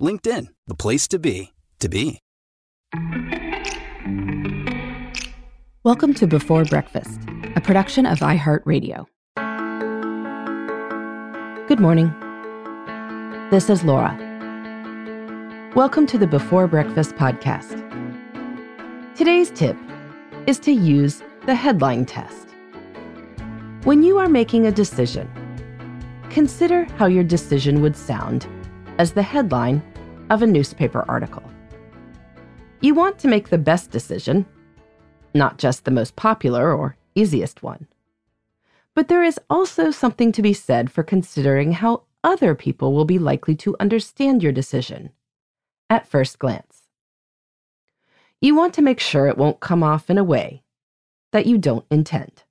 LinkedIn, the place to be, to be. Welcome to Before Breakfast, a production of iHeartRadio. Good morning. This is Laura. Welcome to the Before Breakfast podcast. Today's tip is to use the headline test. When you are making a decision, consider how your decision would sound as the headline of a newspaper article. You want to make the best decision not just the most popular or easiest one. But there is also something to be said for considering how other people will be likely to understand your decision at first glance. You want to make sure it won't come off in a way that you don't intend.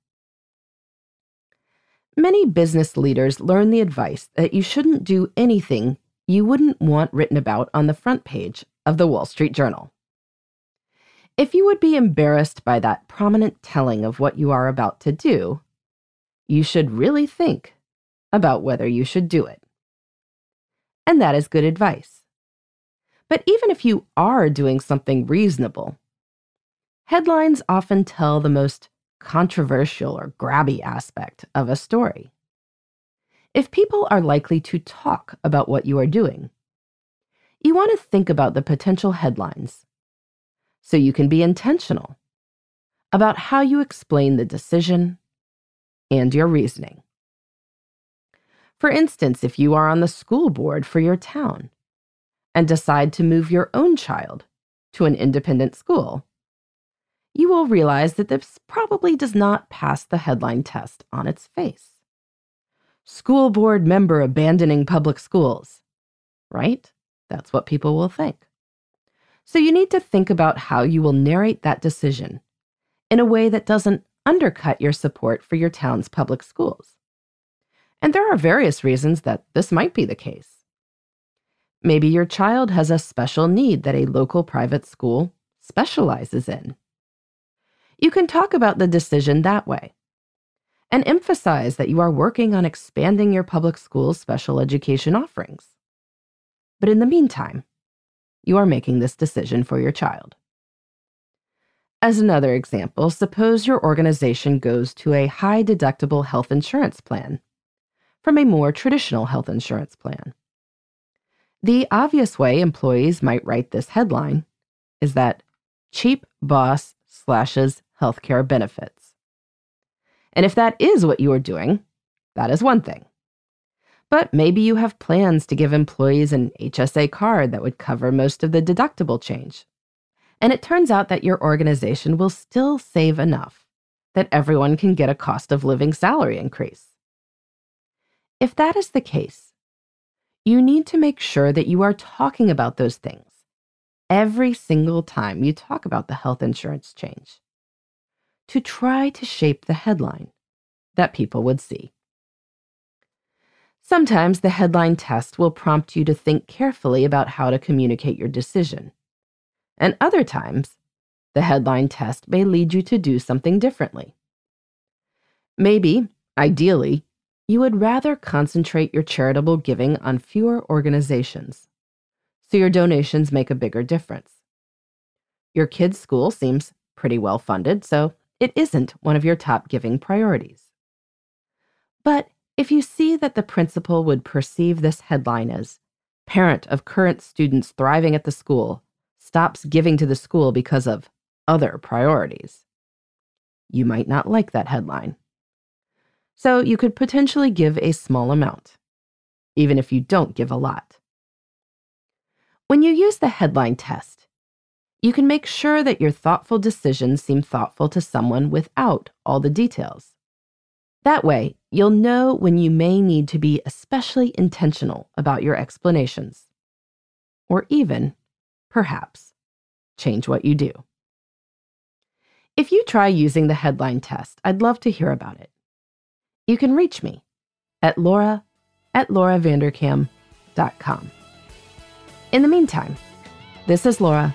Many business leaders learn the advice that you shouldn't do anything you wouldn't want written about on the front page of the Wall Street Journal. If you would be embarrassed by that prominent telling of what you are about to do, you should really think about whether you should do it. And that is good advice. But even if you are doing something reasonable, headlines often tell the most controversial or grabby aspect of a story. If people are likely to talk about what you are doing, you want to think about the potential headlines so you can be intentional about how you explain the decision and your reasoning. For instance, if you are on the school board for your town and decide to move your own child to an independent school, you will realize that this probably does not pass the headline test on its face. School board member abandoning public schools, right? That's what people will think. So you need to think about how you will narrate that decision in a way that doesn't undercut your support for your town's public schools. And there are various reasons that this might be the case. Maybe your child has a special need that a local private school specializes in. You can talk about the decision that way and emphasize that you are working on expanding your public school's special education offerings. But in the meantime, you are making this decision for your child. As another example, suppose your organization goes to a high deductible health insurance plan from a more traditional health insurance plan. The obvious way employees might write this headline is that cheap boss slashes healthcare benefits. And if that is what you are doing, that is one thing. But maybe you have plans to give employees an HSA card that would cover most of the deductible change. And it turns out that your organization will still save enough that everyone can get a cost of living salary increase. If that is the case, you need to make sure that you are talking about those things every single time you talk about the health insurance change to try to shape the headline that people would see. Sometimes the headline test will prompt you to think carefully about how to communicate your decision. And other times, the headline test may lead you to do something differently. Maybe, ideally, you would rather concentrate your charitable giving on fewer organizations, so your donations make a bigger difference. Your kid's school seems pretty well funded, so it isn't one of your top giving priorities. But if you see that the principal would perceive this headline as parent of current students thriving at the school stops giving to the school because of other priorities. You might not like that headline. So you could potentially give a small amount, even if you don't give a lot. When you use the headline test, you can make sure that your thoughtful decisions seem thoughtful to someone without all the details. That way, you'll know when you may need to be especially intentional about your explanations. Or even, perhaps, change what you do. If you try using the headline test, I'd love to hear about it. You can reach me at laura at lauravanderkam.com. In the meantime, this is Laura.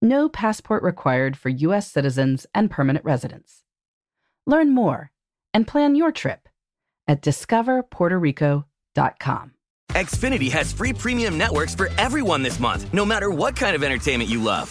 No passport required for U.S. citizens and permanent residents. Learn more and plan your trip at discoverpuertorico.com. Xfinity has free premium networks for everyone this month, no matter what kind of entertainment you love.